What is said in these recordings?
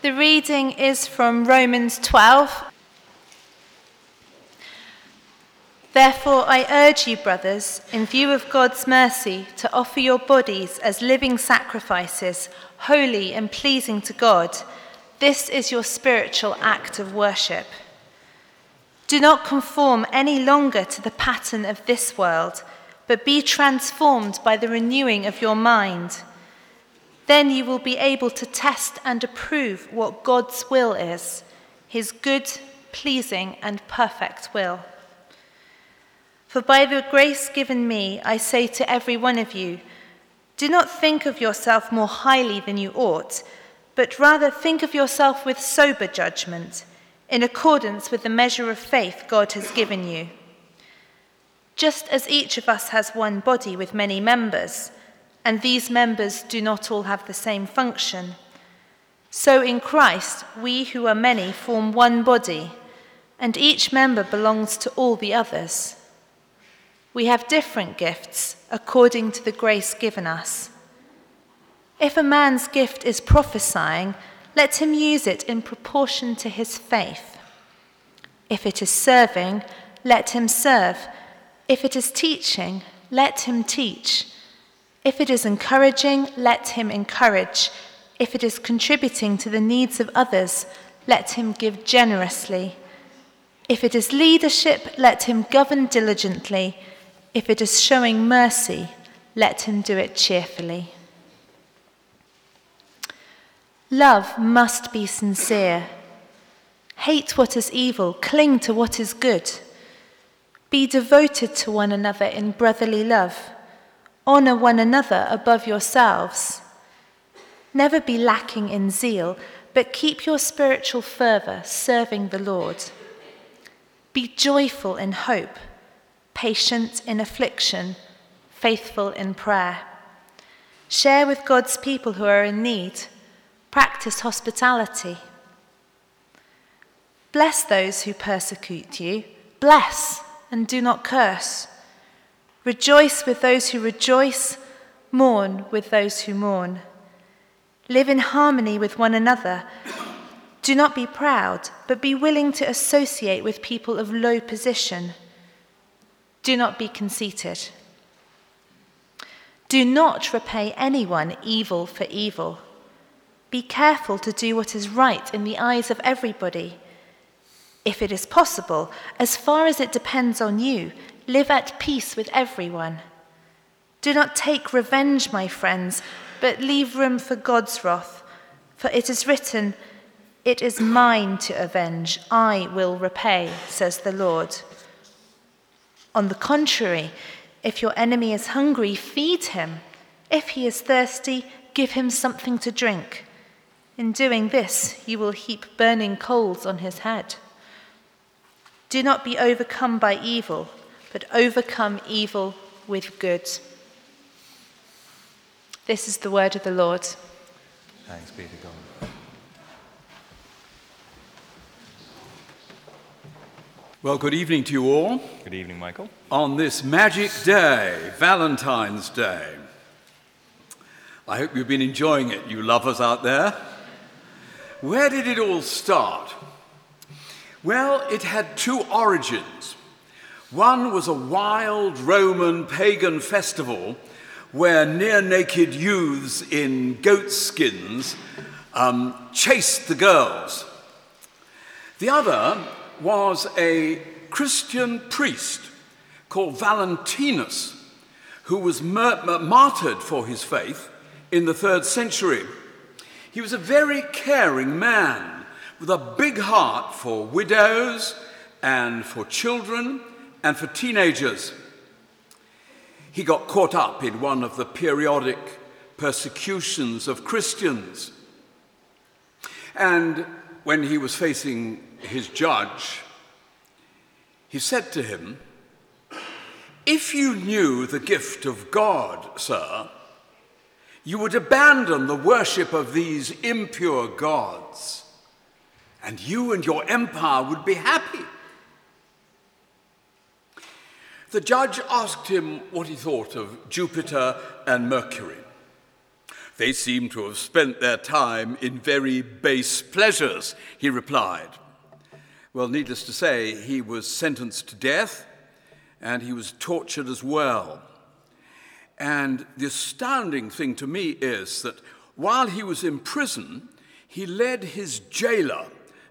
The reading is from Romans 12. Therefore, I urge you, brothers, in view of God's mercy, to offer your bodies as living sacrifices, holy and pleasing to God. This is your spiritual act of worship. Do not conform any longer to the pattern of this world, but be transformed by the renewing of your mind. Then you will be able to test and approve what God's will is, his good, pleasing, and perfect will. For by the grace given me, I say to every one of you, do not think of yourself more highly than you ought, but rather think of yourself with sober judgment in accordance with the measure of faith God has given you. Just as each of us has one body with many members, and these members do not all have the same function, so in Christ we who are many form one body, and each member belongs to all the others. We have different gifts according to the grace given us. If a man's gift is prophesying, let him use it in proportion to his faith. If it is serving, let him serve. If it is teaching, let him teach. If it is encouraging, let him encourage. If it is contributing to the needs of others, let him give generously. If it is leadership, let him govern diligently. If it is showing mercy, let him do it cheerfully. Love must be sincere. Hate what is evil, cling to what is good. Be devoted to one another in brotherly love. Honor one another above yourselves. Never be lacking in zeal, but keep your spiritual fervor serving the Lord. Be joyful in hope, patient in affliction, faithful in prayer. Share with God's people who are in need Practice hospitality. Bless those who persecute you. Bless and do not curse. Rejoice with those who rejoice. Mourn with those who mourn. Live in harmony with one another. Do not be proud, but be willing to associate with people of low position. Do not be conceited. Do not repay anyone evil for evil. Be careful to do what is right in the eyes of everybody. If it is possible, as far as it depends on you, live at peace with everyone. Do not take revenge, my friends, but leave room for God's wrath. For it is written, It is mine to avenge, I will repay, says the Lord. On the contrary, if your enemy is hungry, feed him. If he is thirsty, give him something to drink. In doing this, you will heap burning coals on his head. Do not be overcome by evil, but overcome evil with good. This is the word of the Lord. Thanks be to God. Well, good evening to you all Good evening, Michael. on this magic day, Valentine's Day. I hope you've been enjoying it, you lovers out there. Where did it all start? Well, it had two origins. One was a wild Roman pagan festival where near naked youths in goat skins um, chased the girls. The other was a Christian priest called Valentinus, who was mur- martyred for his faith in the third century. He was a very caring man with a big heart for widows and for children and for teenagers. He got caught up in one of the periodic persecutions of Christians. And when he was facing his judge, he said to him, If you knew the gift of God, sir, you would abandon the worship of these impure gods, and you and your empire would be happy. The judge asked him what he thought of Jupiter and Mercury. They seem to have spent their time in very base pleasures, he replied. Well, needless to say, he was sentenced to death and he was tortured as well. And the astounding thing to me is that while he was in prison, he led his jailer,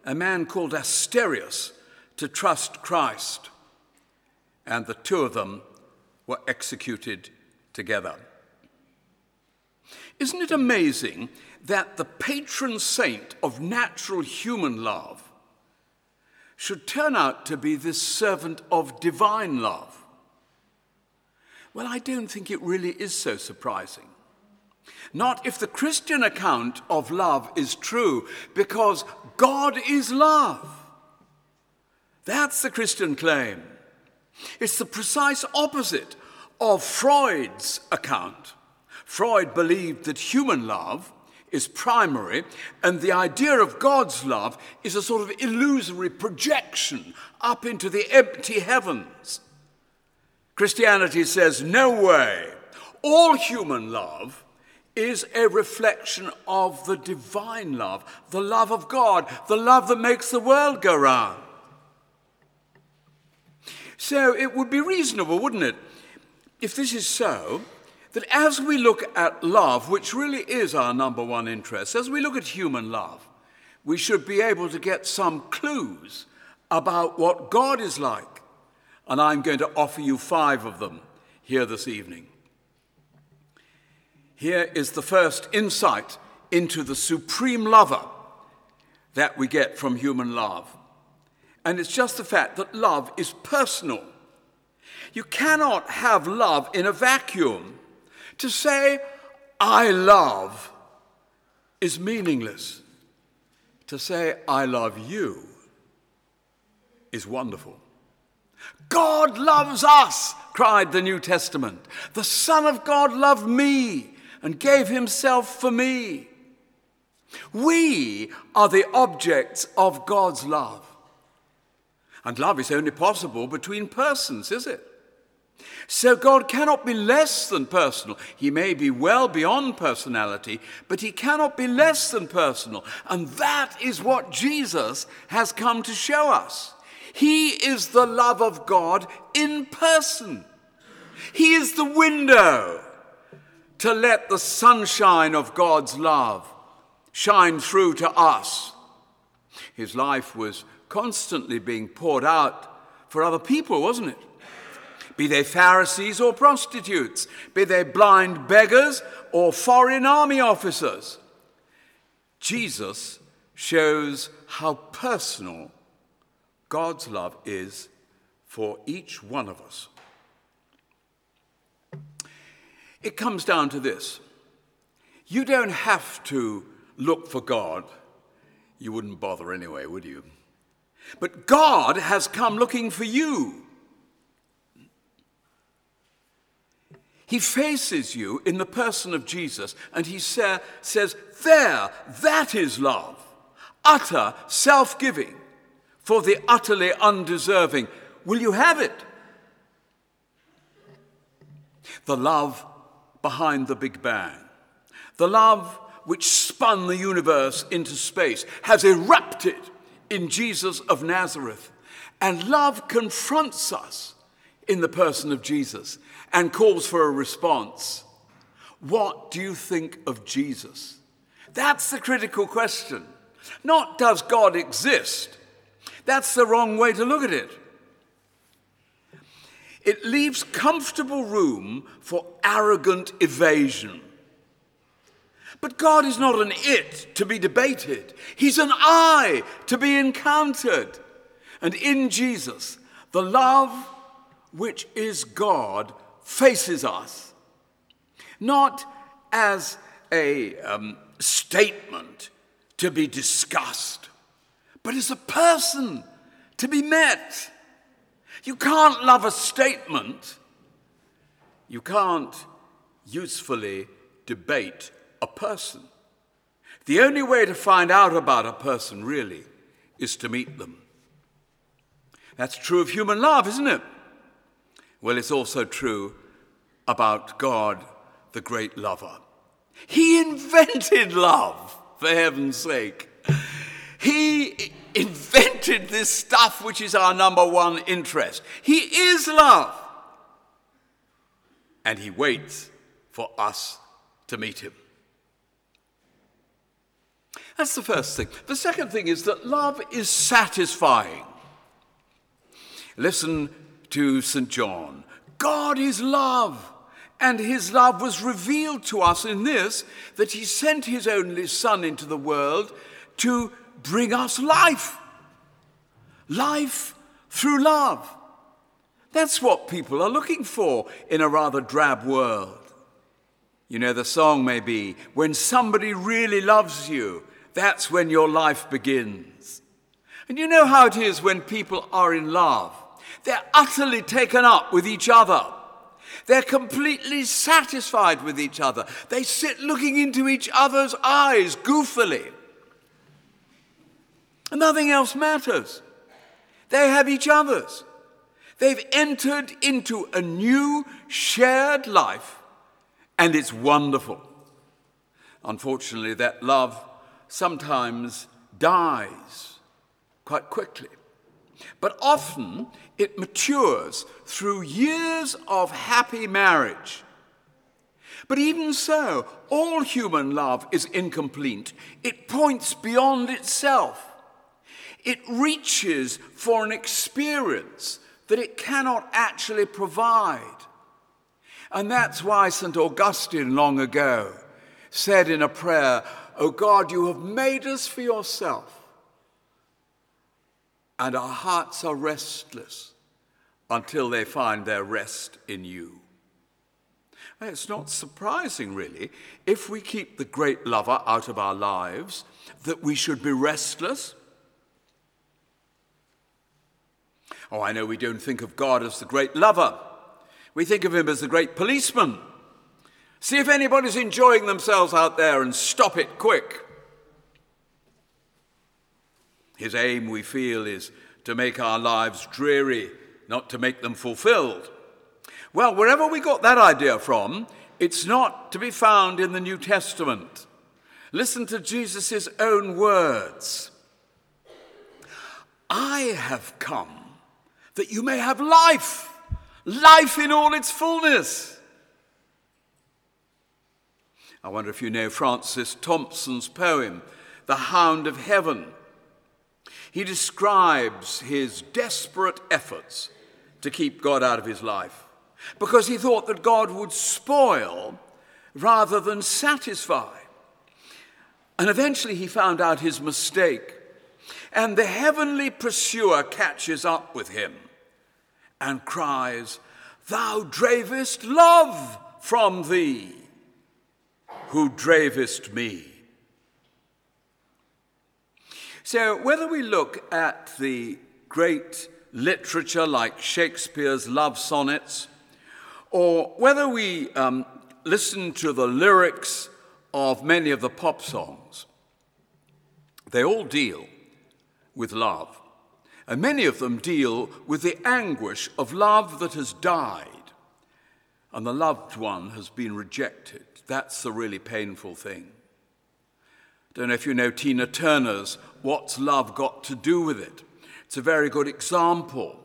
a man called Asterius, to trust Christ. And the two of them were executed together. Isn't it amazing that the patron saint of natural human love should turn out to be this servant of divine love? Well, I don't think it really is so surprising. Not if the Christian account of love is true, because God is love. That's the Christian claim. It's the precise opposite of Freud's account. Freud believed that human love is primary, and the idea of God's love is a sort of illusory projection up into the empty heavens. Christianity says, no way. All human love is a reflection of the divine love, the love of God, the love that makes the world go round. So it would be reasonable, wouldn't it, if this is so, that as we look at love, which really is our number one interest, as we look at human love, we should be able to get some clues about what God is like. And I'm going to offer you five of them here this evening. Here is the first insight into the supreme lover that we get from human love. And it's just the fact that love is personal. You cannot have love in a vacuum. To say, I love, is meaningless. To say, I love you, is wonderful. God loves us, cried the New Testament. The Son of God loved me and gave himself for me. We are the objects of God's love. And love is only possible between persons, is it? So God cannot be less than personal. He may be well beyond personality, but he cannot be less than personal. And that is what Jesus has come to show us. He is the love of God in person. He is the window to let the sunshine of God's love shine through to us. His life was constantly being poured out for other people, wasn't it? Be they Pharisees or prostitutes, be they blind beggars or foreign army officers. Jesus shows how personal God's love is for each one of us. It comes down to this you don't have to look for God. You wouldn't bother anyway, would you? But God has come looking for you. He faces you in the person of Jesus and he sa- says, There, that is love. Utter self giving for the utterly undeserving. Will you have it? The love behind the Big Bang, the love which spun the universe into space, has erupted in Jesus of Nazareth. And love confronts us in the person of Jesus and calls for a response. What do you think of Jesus? That's the critical question. Not does God exist? That's the wrong way to look at it. It leaves comfortable room for arrogant evasion. But God is not an it to be debated, He's an I to be encountered. And in Jesus, the love which is God faces us, not as a um, statement to be discussed, but as a person to be met. You can't love a statement. You can't usefully debate a person. The only way to find out about a person, really, is to meet them. That's true of human love, isn't it? Well, it's also true about God, the great lover. He invented love, for heaven's sake. He invented this stuff which is our number one interest. He is love. And He waits for us to meet Him. That's the first thing. The second thing is that love is satisfying. Listen to St. John God is love. And his love was revealed to us in this that he sent his only Son into the world to bring us life. Life through love. That's what people are looking for in a rather drab world. You know, the song may be, When somebody really loves you, that's when your life begins. And you know how it is when people are in love. They're utterly taken up with each other. They're completely satisfied with each other. They sit looking into each other's eyes goofily. And nothing else matters. They have each other's. They've entered into a new shared life, and it's wonderful. Unfortunately, that love sometimes dies quite quickly. But often it matures through years of happy marriage. But even so, all human love is incomplete. It points beyond itself. It reaches for an experience that it cannot actually provide. And that's why St. Augustine long ago said in a prayer, O God, you have made us for yourself and our hearts are restless until they find their rest in you. It's not surprising, really, if we keep the great lover out of our lives, that we should be restless. Oh, I know we don't think of God as the great lover. We think of him as the great policeman. See if anybody's enjoying themselves out there and stop it quick. His aim, we feel, is to make our lives dreary, not to make them fulfilled. Well, wherever we got that idea from, it's not to be found in the New Testament. Listen to Jesus' own words I have come that you may have life, life in all its fullness. I wonder if you know Francis Thompson's poem, The Hound of Heaven. He describes his desperate efforts to keep God out of his life because he thought that God would spoil rather than satisfy. And eventually he found out his mistake. And the heavenly pursuer catches up with him and cries, Thou dravest love from thee, who dravest me. So, whether we look at the great literature like Shakespeare's love sonnets, or whether we um, listen to the lyrics of many of the pop songs, they all deal with love. And many of them deal with the anguish of love that has died and the loved one has been rejected. That's the really painful thing. Don't know if you know Tina Turner's What's Love Got to Do with It? It's a very good example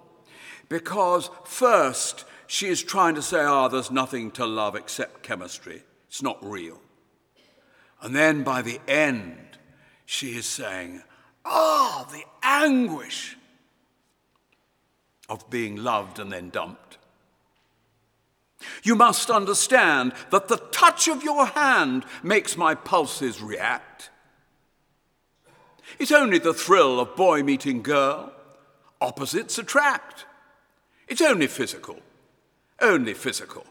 because, first, she is trying to say, ah, oh, there's nothing to love except chemistry. It's not real. And then by the end, she is saying, ah, oh, the anguish of being loved and then dumped. You must understand that the touch of your hand makes my pulses react. It's only the thrill of boy meeting girl. Opposites attract. It's only physical. Only physical.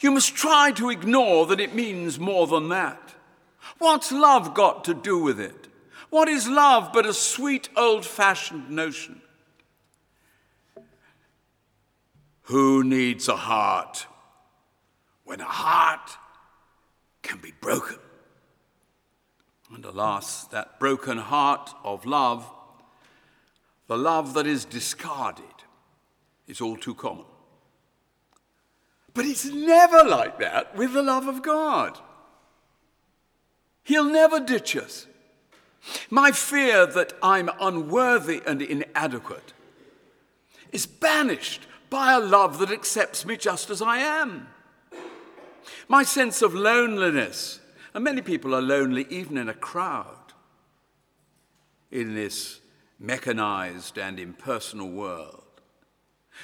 You must try to ignore that it means more than that. What's love got to do with it? What is love but a sweet old fashioned notion? Who needs a heart when a heart can be broken? And alas, that broken heart of love, the love that is discarded, is all too common. But it's never like that with the love of God. He'll never ditch us. My fear that I'm unworthy and inadequate is banished by a love that accepts me just as I am. My sense of loneliness, and many people are lonely even in a crowd, in this mechanized and impersonal world.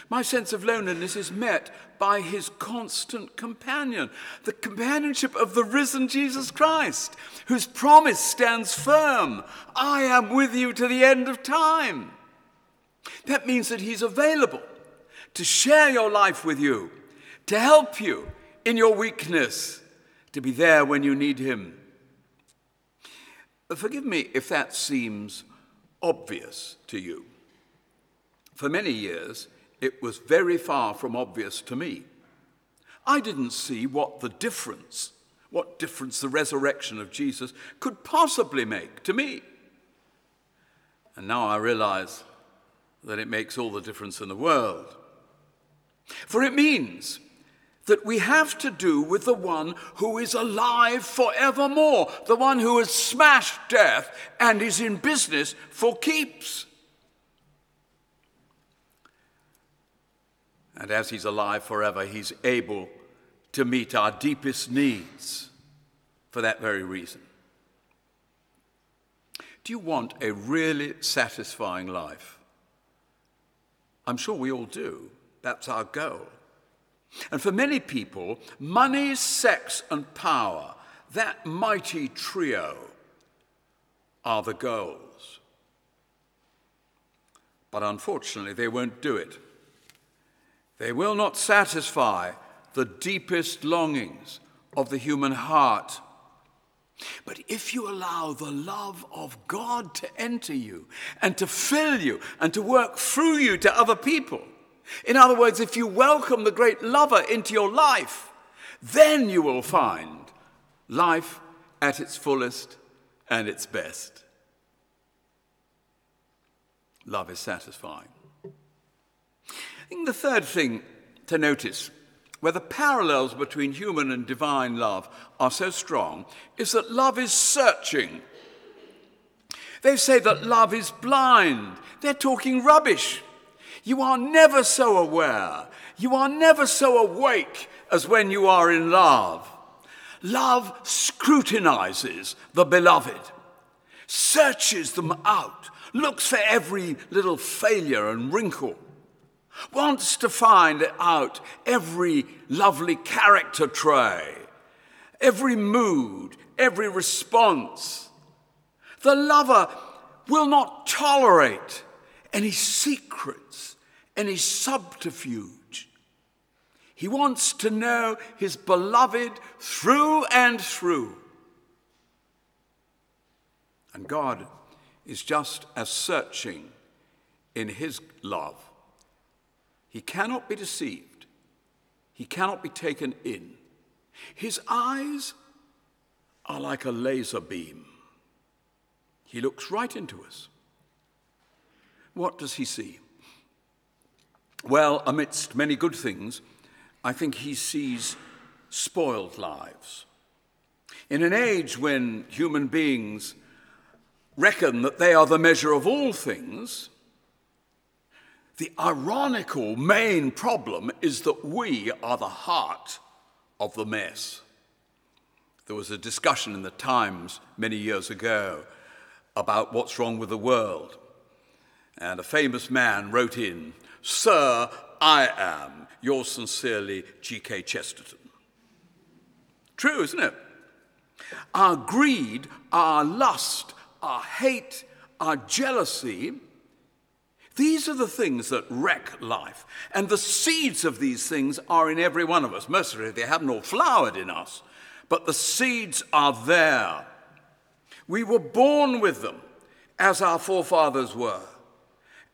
My sense of loneliness is met by his constant companion, the companionship of the risen Jesus Christ, whose promise stands firm I am with you to the end of time. That means that he's available to share your life with you, to help you in your weakness, to be there when you need him. Forgive me if that seems obvious to you. For many years, it was very far from obvious to me. I didn't see what the difference, what difference the resurrection of Jesus could possibly make to me. And now I realize that it makes all the difference in the world. For it means that we have to do with the one who is alive forevermore, the one who has smashed death and is in business for keeps. And as he's alive forever, he's able to meet our deepest needs for that very reason. Do you want a really satisfying life? I'm sure we all do. That's our goal. And for many people, money, sex, and power, that mighty trio, are the goals. But unfortunately, they won't do it. They will not satisfy the deepest longings of the human heart. But if you allow the love of God to enter you and to fill you and to work through you to other people, in other words, if you welcome the great lover into your life, then you will find life at its fullest and its best. Love is satisfying. I think the third thing to notice, where the parallels between human and divine love are so strong, is that love is searching. They say that love is blind. They're talking rubbish. You are never so aware, you are never so awake as when you are in love. Love scrutinizes the beloved, searches them out, looks for every little failure and wrinkle wants to find out every lovely character trait, every mood, every response. The lover will not tolerate any secrets, any subterfuge. He wants to know his beloved through and through. And God is just as searching in his love he cannot be deceived. He cannot be taken in. His eyes are like a laser beam. He looks right into us. What does he see? Well, amidst many good things, I think he sees spoiled lives. In an age when human beings reckon that they are the measure of all things, the ironical main problem is that we are the heart of the mess. There was a discussion in the Times many years ago about what's wrong with the world. And a famous man wrote in, Sir, I am yours sincerely, G.K. Chesterton. True, isn't it? Our greed, our lust, our hate, our jealousy these are the things that wreck life. And the seeds of these things are in every one of us. Mercifully, they haven't all flowered in us, but the seeds are there. We were born with them, as our forefathers were,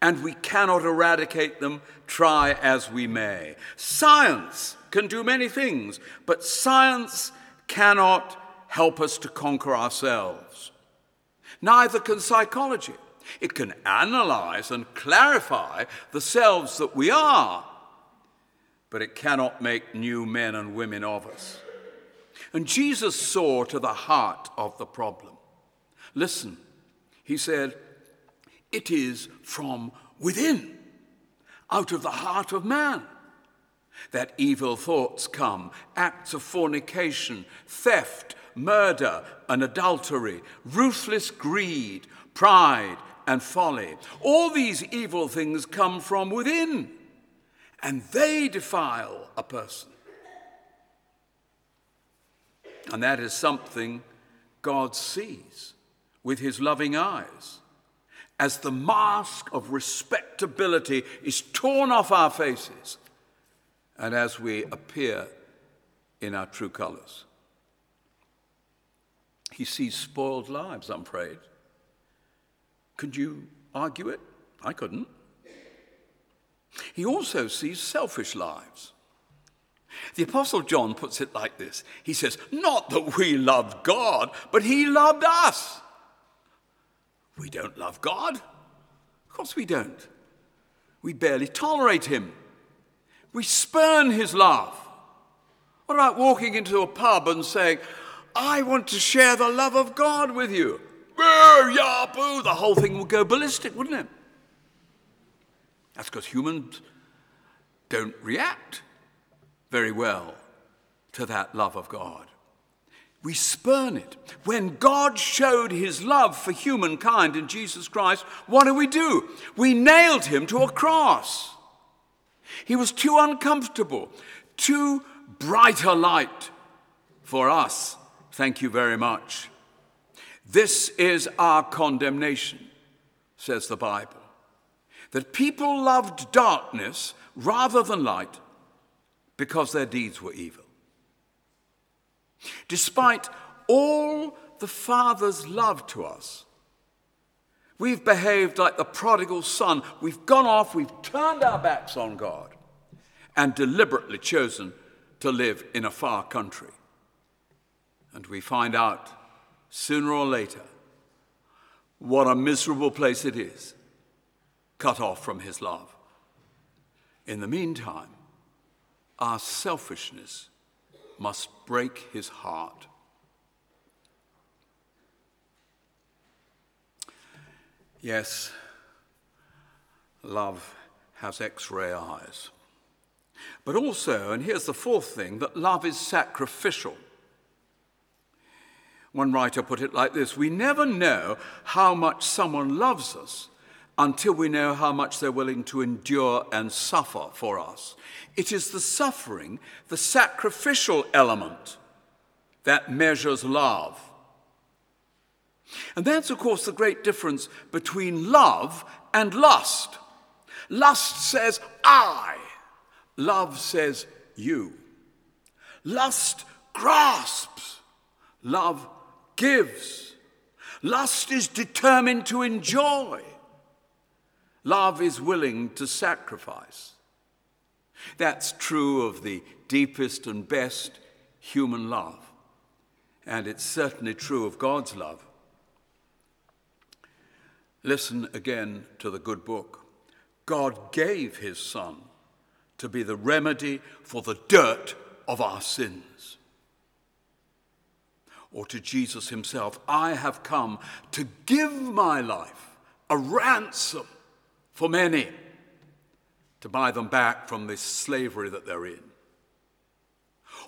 and we cannot eradicate them, try as we may. Science can do many things, but science cannot help us to conquer ourselves. Neither can psychology. It can analyze and clarify the selves that we are, but it cannot make new men and women of us. And Jesus saw to the heart of the problem. Listen, he said, it is from within, out of the heart of man, that evil thoughts come acts of fornication, theft, murder, and adultery, ruthless greed, pride, and folly. All these evil things come from within, and they defile a person. And that is something God sees with his loving eyes as the mask of respectability is torn off our faces and as we appear in our true colors. He sees spoiled lives, I'm afraid. Could you argue it? I couldn't. He also sees selfish lives. The Apostle John puts it like this He says, Not that we loved God, but He loved us. We don't love God. Of course, we don't. We barely tolerate Him. We spurn His love. What about walking into a pub and saying, I want to share the love of God with you? Yeah, boo! The whole thing would go ballistic, wouldn't it? That's because humans don't react very well to that love of God. We spurn it. When God showed his love for humankind in Jesus Christ, what do we do? We nailed him to a cross. He was too uncomfortable, too bright a light for us. Thank you very much. This is our condemnation, says the Bible. That people loved darkness rather than light because their deeds were evil. Despite all the Father's love to us, we've behaved like the prodigal son. We've gone off, we've turned our backs on God, and deliberately chosen to live in a far country. And we find out sooner or later what a miserable place it is, cut off from His love. In the meantime, our selfishness must break his heart. Yes, love has x ray eyes. But also, and here's the fourth thing, that love is sacrificial. One writer put it like this We never know how much someone loves us until we know how much they're willing to endure and suffer for us. It is the suffering, the sacrificial element, that measures love. And that's, of course, the great difference between love and lust. Lust says, I. Love says, you. Lust grasps. Love gives. Lust is determined to enjoy. Love is willing to sacrifice. That's true of the deepest and best human love. And it's certainly true of God's love. Listen again to the good book. God gave his Son to be the remedy for the dirt of our sins. Or to Jesus himself, I have come to give my life a ransom for many to buy them back from this slavery that they're in.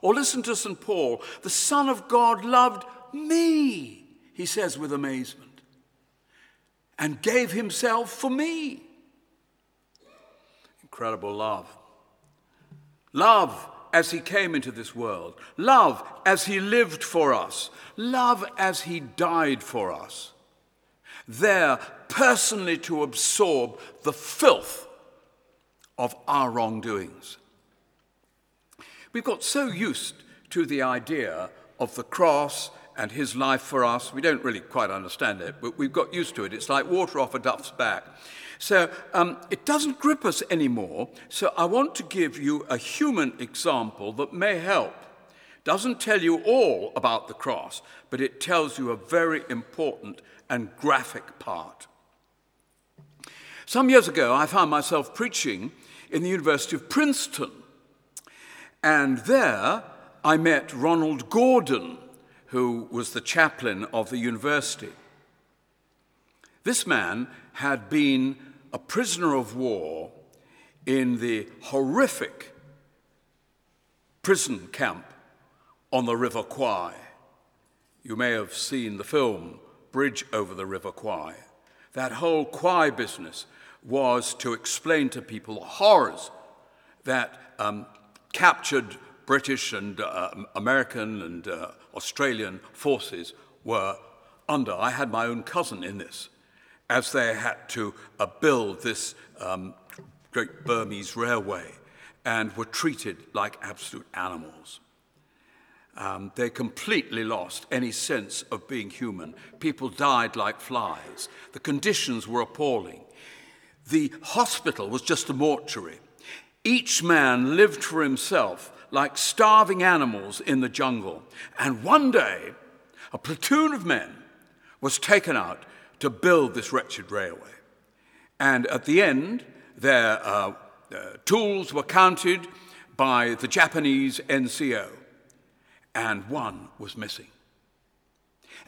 Or listen to St. Paul, the Son of God loved me, he says with amazement, and gave himself for me. Incredible love. Love as he came into this world, love as he lived for us, love as he died for us there personally to absorb the filth of our wrongdoings. We've got so used to the idea of the cross and his life for us, we don't really quite understand it, but we've got used to it. It's like water off a duck's back. So um, it doesn't grip us anymore. So I want to give you a human example that may help. Doesn't tell you all about the cross, but it tells you a very important and graphic part. Some years ago, I found myself preaching in the University of Princeton, and there I met Ronald Gordon, who was the chaplain of the university. This man had been a prisoner of war in the horrific prison camp on the River Kwai. You may have seen the film Bridge over the River Kwai. That whole Kwai business was to explain to people the horrors that um, captured British and uh, American and uh, Australian forces were under. I had my own cousin in this as they had to uh, build this um, great Burmese railway and were treated like absolute animals. Um, they completely lost any sense of being human. People died like flies. The conditions were appalling. The hospital was just a mortuary. Each man lived for himself like starving animals in the jungle. And one day, a platoon of men was taken out to build this wretched railway. And at the end, their uh, uh, tools were counted by the Japanese NCO, and one was missing.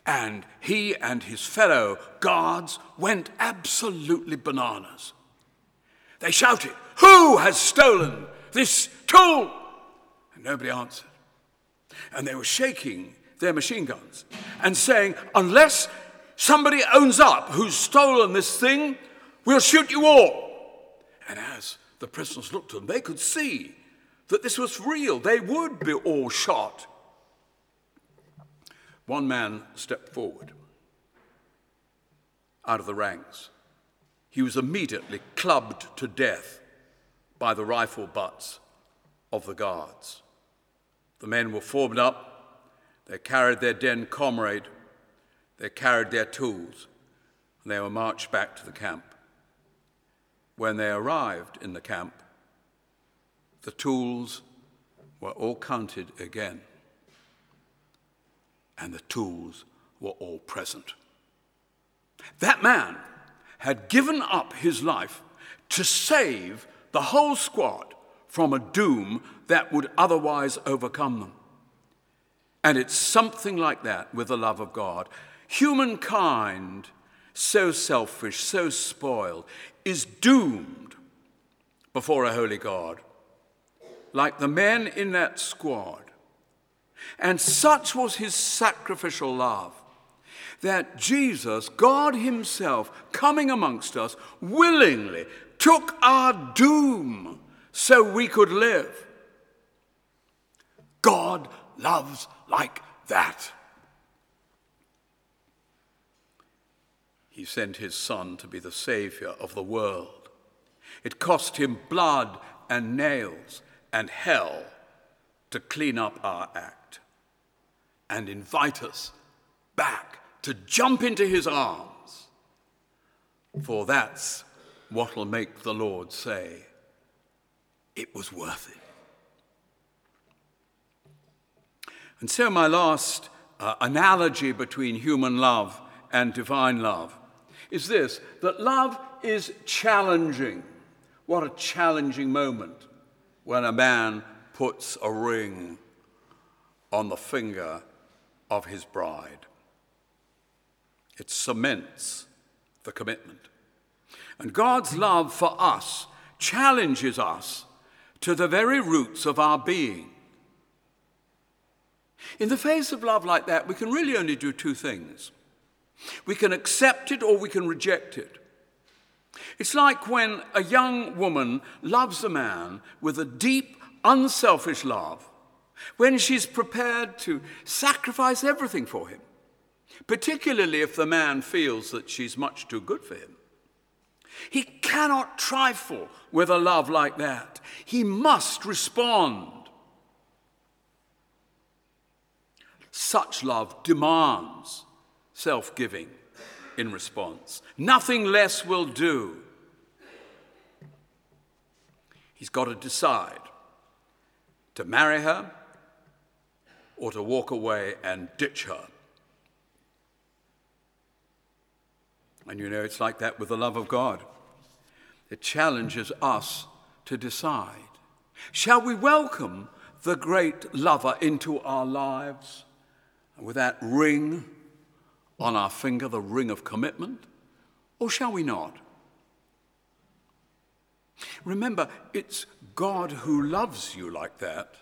And he and his fellow guards went absolutely bananas. They shouted, Who has stolen this tool? And nobody answered. And they were shaking their machine guns and saying, Unless somebody owns up who's stolen this thing, we'll shoot you all. And as the prisoners looked at them, they could see that this was real. They would be all shot. One man stepped forward out of the ranks. He was immediately clubbed to death by the rifle butts of the guards. The men were formed up, they carried their den comrade, they carried their tools, and they were marched back to the camp. When they arrived in the camp, the tools were all counted again, and the tools were all present. That man had given up his life to save the whole squad from a doom that would otherwise overcome them. And it's something like that with the love of God. Humankind, so selfish, so spoiled, is doomed before a holy God, like the men in that squad. And such was his sacrificial love that Jesus, God Himself, coming amongst us, willingly took our doom so we could live. God loves like that. He sent his Son to be the Savior of the world. It cost him blood and nails and hell to clean up our act and invite us back to jump into his arms. For that's what will make the Lord say, It was worth it. And so, my last uh, analogy between human love and divine love is this that love is challenging. What a challenging moment when a man puts a ring on the finger of his bride. It cements the commitment. And God's love for us challenges us to the very roots of our being. In the face of love like that, we can really only do two things we can accept it or we can reject it. It's like when a young woman loves a man with a deep, unselfish love, when she's prepared to sacrifice everything for him, particularly if the man feels that she's much too good for him. He cannot trifle with a love like that. He must respond. Such love demands self giving in response. Nothing less will do. He's got to decide to marry her or to walk away and ditch her. And you know, it's like that with the love of God. It challenges us to decide. Shall we welcome the great lover into our lives with that ring on our finger, the ring of commitment? Or shall we not? Remember, it's God who loves you like that,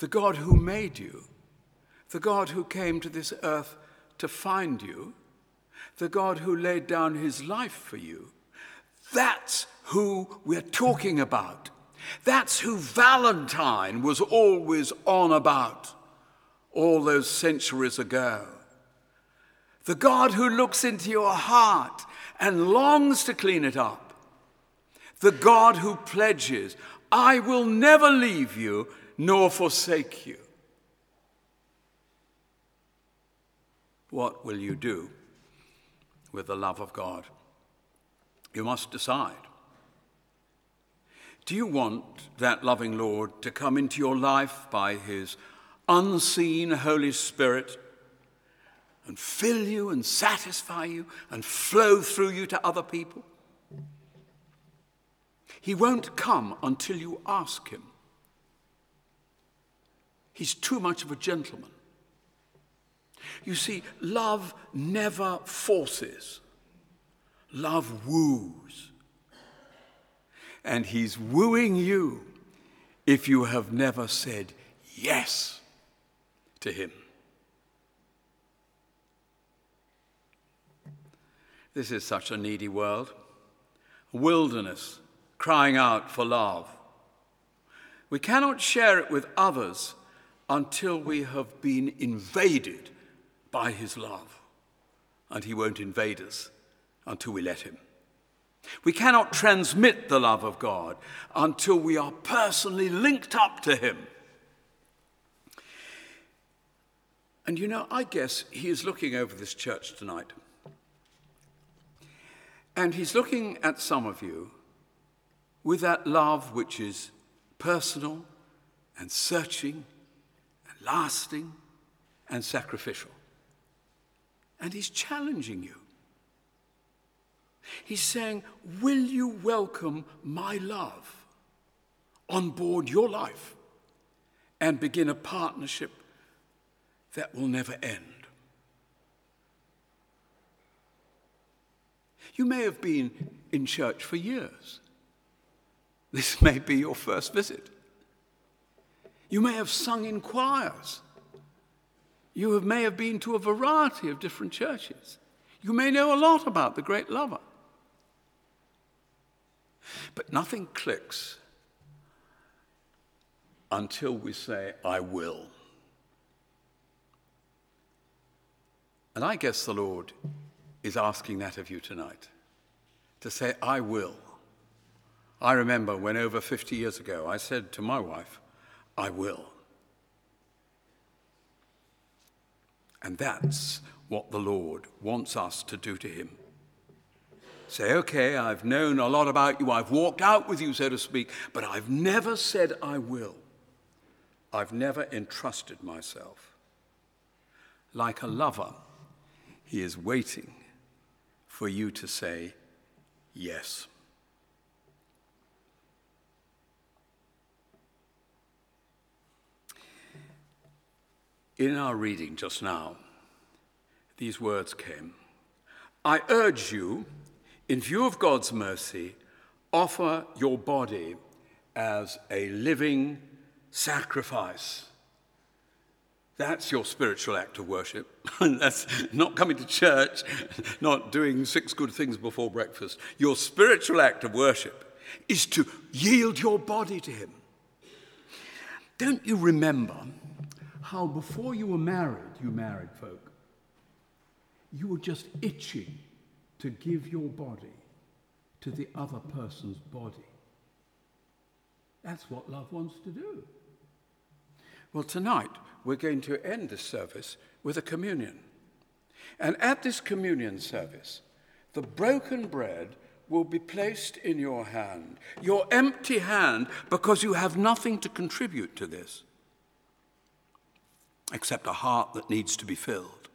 the God who made you, the God who came to this earth to find you, the God who laid down his life for you. That's who we're talking about. That's who Valentine was always on about all those centuries ago. The God who looks into your heart and longs to clean it up. The God who pledges, I will never leave you nor forsake you. What will you do with the love of God? You must decide. Do you want that loving Lord to come into your life by his unseen Holy Spirit and fill you and satisfy you and flow through you to other people? He won't come until you ask him. He's too much of a gentleman. You see, love never forces, love woos. And he's wooing you if you have never said yes to him. This is such a needy world, a wilderness crying out for love. We cannot share it with others until we have been invaded by his love. And he won't invade us until we let him. We cannot transmit the love of God until we are personally linked up to him. And you know, I guess he is looking over this church tonight. And he's looking at some of you with that love which is personal and searching and lasting and sacrificial. And he's challenging you. He's saying, Will you welcome my love on board your life and begin a partnership that will never end? You may have been in church for years. This may be your first visit. You may have sung in choirs. You may have been to a variety of different churches. You may know a lot about the great lover. But nothing clicks until we say, I will. And I guess the Lord is asking that of you tonight to say, I will. I remember when over 50 years ago I said to my wife, I will. And that's what the Lord wants us to do to Him. Say, okay, I've known a lot about you, I've walked out with you, so to speak, but I've never said I will. I've never entrusted myself. Like a lover, He is waiting for you to say yes. In our reading just now, these words came I urge you, in view of God's mercy, offer your body as a living sacrifice. That's your spiritual act of worship. That's not coming to church, not doing six good things before breakfast. Your spiritual act of worship is to yield your body to Him. Don't you remember how before you were married, you married folk, you were just itching to give your body to the other person's body. That's what love wants to do. Well, tonight we're going to end this service with a communion. And at this communion service, the broken bread will be placed in your hand, your empty hand, because you have nothing to contribute to this except a heart that needs to be filled.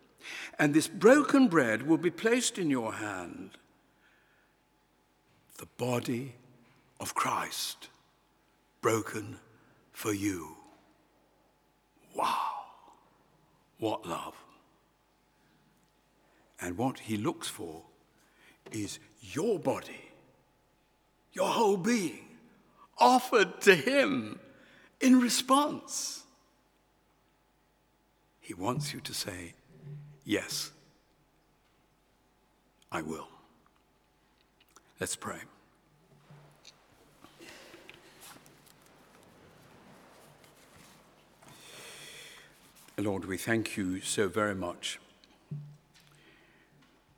And this broken bread will be placed in your hand, the body of Christ, broken for you. Wow, what love? And what he looks for is your body, your whole being, offered to him in response. He wants you to say, Yes, I will. Let's pray. Lord, we thank you so very much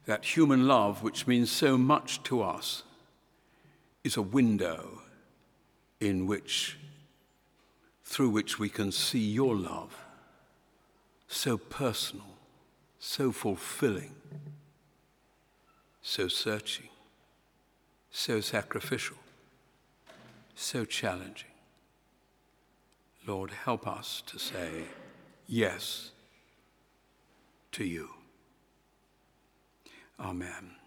that human love, which means so much to us, is a window in which, through which we can see your love, so personal, so fulfilling, so searching, so sacrificial, so challenging. Lord, help us to say yes to you. Amen.